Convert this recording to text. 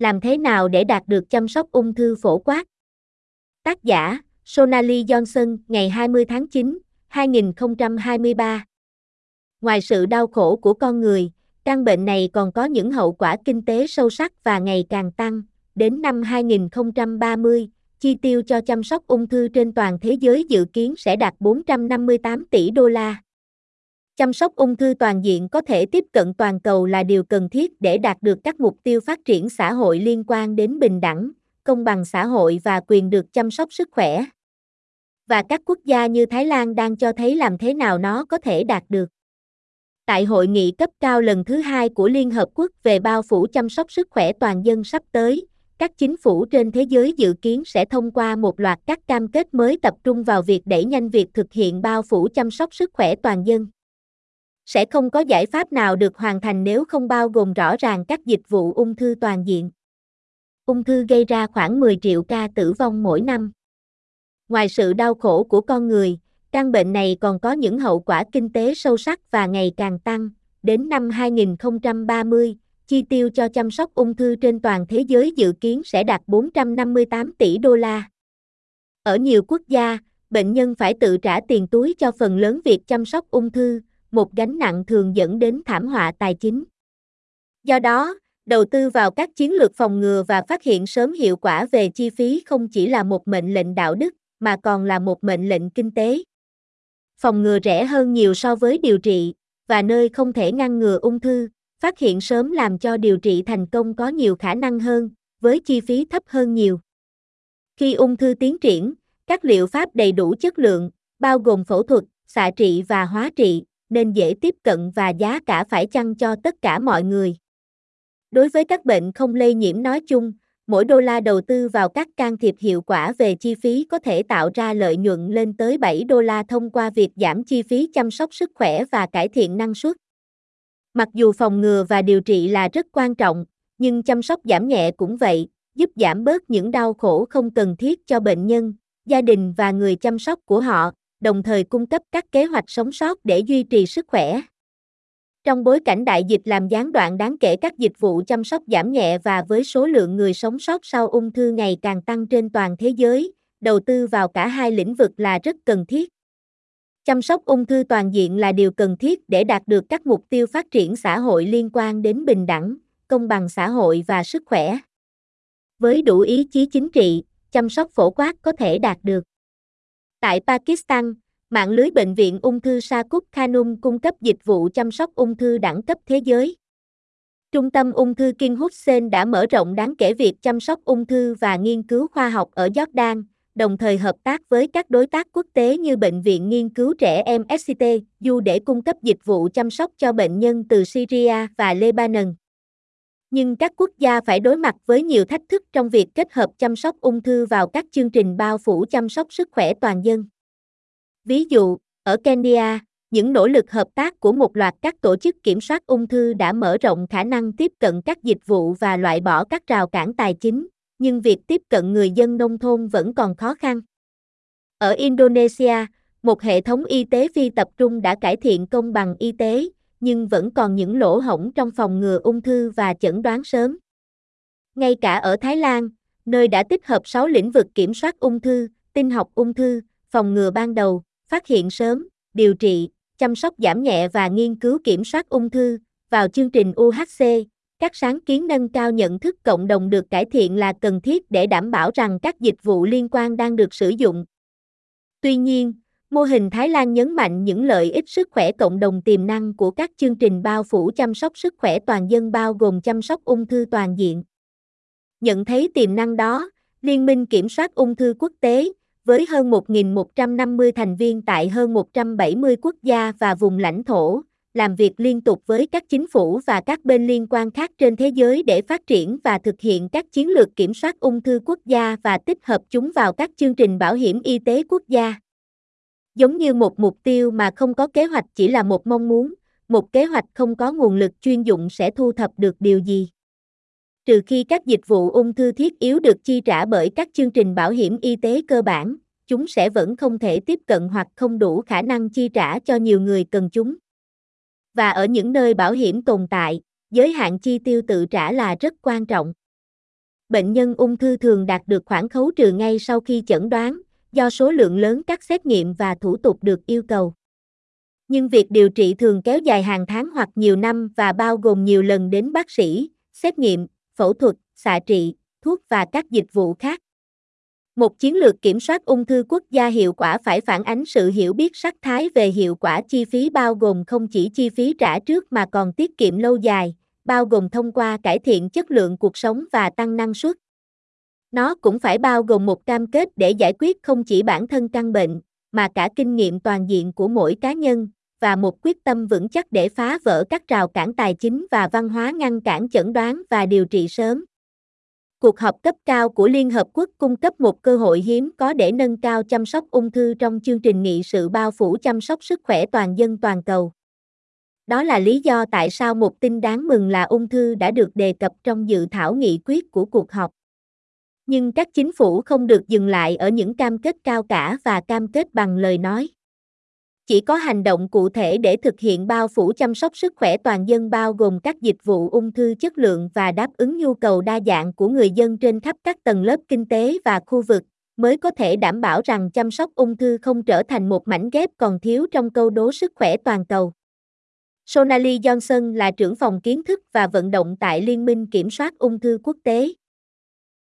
Làm thế nào để đạt được chăm sóc ung thư phổ quát? Tác giả, Sonali Johnson, ngày 20 tháng 9, 2023. Ngoài sự đau khổ của con người, căn bệnh này còn có những hậu quả kinh tế sâu sắc và ngày càng tăng. Đến năm 2030, chi tiêu cho chăm sóc ung thư trên toàn thế giới dự kiến sẽ đạt 458 tỷ đô la. Chăm sóc ung thư toàn diện có thể tiếp cận toàn cầu là điều cần thiết để đạt được các mục tiêu phát triển xã hội liên quan đến bình đẳng, công bằng xã hội và quyền được chăm sóc sức khỏe. Và các quốc gia như Thái Lan đang cho thấy làm thế nào nó có thể đạt được. Tại hội nghị cấp cao lần thứ hai của Liên Hợp Quốc về bao phủ chăm sóc sức khỏe toàn dân sắp tới, các chính phủ trên thế giới dự kiến sẽ thông qua một loạt các cam kết mới tập trung vào việc đẩy nhanh việc thực hiện bao phủ chăm sóc sức khỏe toàn dân sẽ không có giải pháp nào được hoàn thành nếu không bao gồm rõ ràng các dịch vụ ung thư toàn diện. Ung thư gây ra khoảng 10 triệu ca tử vong mỗi năm. Ngoài sự đau khổ của con người, căn bệnh này còn có những hậu quả kinh tế sâu sắc và ngày càng tăng. Đến năm 2030, chi tiêu cho chăm sóc ung thư trên toàn thế giới dự kiến sẽ đạt 458 tỷ đô la. Ở nhiều quốc gia, bệnh nhân phải tự trả tiền túi cho phần lớn việc chăm sóc ung thư, một gánh nặng thường dẫn đến thảm họa tài chính. Do đó, đầu tư vào các chiến lược phòng ngừa và phát hiện sớm hiệu quả về chi phí không chỉ là một mệnh lệnh đạo đức, mà còn là một mệnh lệnh kinh tế. Phòng ngừa rẻ hơn nhiều so với điều trị, và nơi không thể ngăn ngừa ung thư, phát hiện sớm làm cho điều trị thành công có nhiều khả năng hơn, với chi phí thấp hơn nhiều. Khi ung thư tiến triển, các liệu pháp đầy đủ chất lượng, bao gồm phẫu thuật, xạ trị và hóa trị, nên dễ tiếp cận và giá cả phải chăng cho tất cả mọi người. Đối với các bệnh không lây nhiễm nói chung, mỗi đô la đầu tư vào các can thiệp hiệu quả về chi phí có thể tạo ra lợi nhuận lên tới 7 đô la thông qua việc giảm chi phí chăm sóc sức khỏe và cải thiện năng suất. Mặc dù phòng ngừa và điều trị là rất quan trọng, nhưng chăm sóc giảm nhẹ cũng vậy, giúp giảm bớt những đau khổ không cần thiết cho bệnh nhân, gia đình và người chăm sóc của họ, đồng thời cung cấp các kế hoạch sống sót để duy trì sức khỏe. Trong bối cảnh đại dịch làm gián đoạn đáng kể các dịch vụ chăm sóc giảm nhẹ và với số lượng người sống sót sau ung thư ngày càng tăng trên toàn thế giới, đầu tư vào cả hai lĩnh vực là rất cần thiết. Chăm sóc ung thư toàn diện là điều cần thiết để đạt được các mục tiêu phát triển xã hội liên quan đến bình đẳng, công bằng xã hội và sức khỏe. Với đủ ý chí chính trị, chăm sóc phổ quát có thể đạt được. Tại Pakistan, mạng lưới bệnh viện ung thư Sakut Khanum cung cấp dịch vụ chăm sóc ung thư đẳng cấp thế giới. Trung tâm ung thư King Hussein đã mở rộng đáng kể việc chăm sóc ung thư và nghiên cứu khoa học ở Jordan, đồng thời hợp tác với các đối tác quốc tế như Bệnh viện Nghiên cứu Trẻ Em SCT, Du để cung cấp dịch vụ chăm sóc cho bệnh nhân từ Syria và Lebanon. Nhưng các quốc gia phải đối mặt với nhiều thách thức trong việc kết hợp chăm sóc ung thư vào các chương trình bao phủ chăm sóc sức khỏe toàn dân. Ví dụ, ở Kenya, những nỗ lực hợp tác của một loạt các tổ chức kiểm soát ung thư đã mở rộng khả năng tiếp cận các dịch vụ và loại bỏ các rào cản tài chính, nhưng việc tiếp cận người dân nông thôn vẫn còn khó khăn. Ở Indonesia, một hệ thống y tế phi tập trung đã cải thiện công bằng y tế, nhưng vẫn còn những lỗ hổng trong phòng ngừa ung thư và chẩn đoán sớm. Ngay cả ở Thái Lan, nơi đã tích hợp 6 lĩnh vực kiểm soát ung thư, tinh học ung thư, phòng ngừa ban đầu, phát hiện sớm, điều trị, chăm sóc giảm nhẹ và nghiên cứu kiểm soát ung thư, vào chương trình UHC, các sáng kiến nâng cao nhận thức cộng đồng được cải thiện là cần thiết để đảm bảo rằng các dịch vụ liên quan đang được sử dụng. Tuy nhiên, Mô hình Thái Lan nhấn mạnh những lợi ích sức khỏe cộng đồng tiềm năng của các chương trình bao phủ chăm sóc sức khỏe toàn dân bao gồm chăm sóc ung thư toàn diện. Nhận thấy tiềm năng đó, Liên minh Kiểm soát ung thư quốc tế, với hơn 1.150 thành viên tại hơn 170 quốc gia và vùng lãnh thổ, làm việc liên tục với các chính phủ và các bên liên quan khác trên thế giới để phát triển và thực hiện các chiến lược kiểm soát ung thư quốc gia và tích hợp chúng vào các chương trình bảo hiểm y tế quốc gia. Giống như một mục tiêu mà không có kế hoạch chỉ là một mong muốn, một kế hoạch không có nguồn lực chuyên dụng sẽ thu thập được điều gì. Trừ khi các dịch vụ ung thư thiết yếu được chi trả bởi các chương trình bảo hiểm y tế cơ bản, chúng sẽ vẫn không thể tiếp cận hoặc không đủ khả năng chi trả cho nhiều người cần chúng. Và ở những nơi bảo hiểm tồn tại, giới hạn chi tiêu tự trả là rất quan trọng. bệnh nhân ung thư thường đạt được khoản khấu trừ ngay sau khi chẩn đoán, do số lượng lớn các xét nghiệm và thủ tục được yêu cầu. Nhưng việc điều trị thường kéo dài hàng tháng hoặc nhiều năm và bao gồm nhiều lần đến bác sĩ, xét nghiệm, phẫu thuật, xạ trị, thuốc và các dịch vụ khác. Một chiến lược kiểm soát ung thư quốc gia hiệu quả phải phản ánh sự hiểu biết sắc thái về hiệu quả chi phí bao gồm không chỉ chi phí trả trước mà còn tiết kiệm lâu dài, bao gồm thông qua cải thiện chất lượng cuộc sống và tăng năng suất. Nó cũng phải bao gồm một cam kết để giải quyết không chỉ bản thân căn bệnh, mà cả kinh nghiệm toàn diện của mỗi cá nhân, và một quyết tâm vững chắc để phá vỡ các rào cản tài chính và văn hóa ngăn cản chẩn đoán và điều trị sớm. Cuộc họp cấp cao của Liên Hợp Quốc cung cấp một cơ hội hiếm có để nâng cao chăm sóc ung thư trong chương trình nghị sự bao phủ chăm sóc sức khỏe toàn dân toàn cầu. Đó là lý do tại sao một tin đáng mừng là ung thư đã được đề cập trong dự thảo nghị quyết của cuộc họp. Nhưng các chính phủ không được dừng lại ở những cam kết cao cả và cam kết bằng lời nói. Chỉ có hành động cụ thể để thực hiện bao phủ chăm sóc sức khỏe toàn dân bao gồm các dịch vụ ung thư chất lượng và đáp ứng nhu cầu đa dạng của người dân trên khắp các tầng lớp kinh tế và khu vực, mới có thể đảm bảo rằng chăm sóc ung thư không trở thành một mảnh ghép còn thiếu trong câu đố sức khỏe toàn cầu. Sonali Johnson là trưởng phòng kiến thức và vận động tại Liên minh Kiểm soát ung thư quốc tế.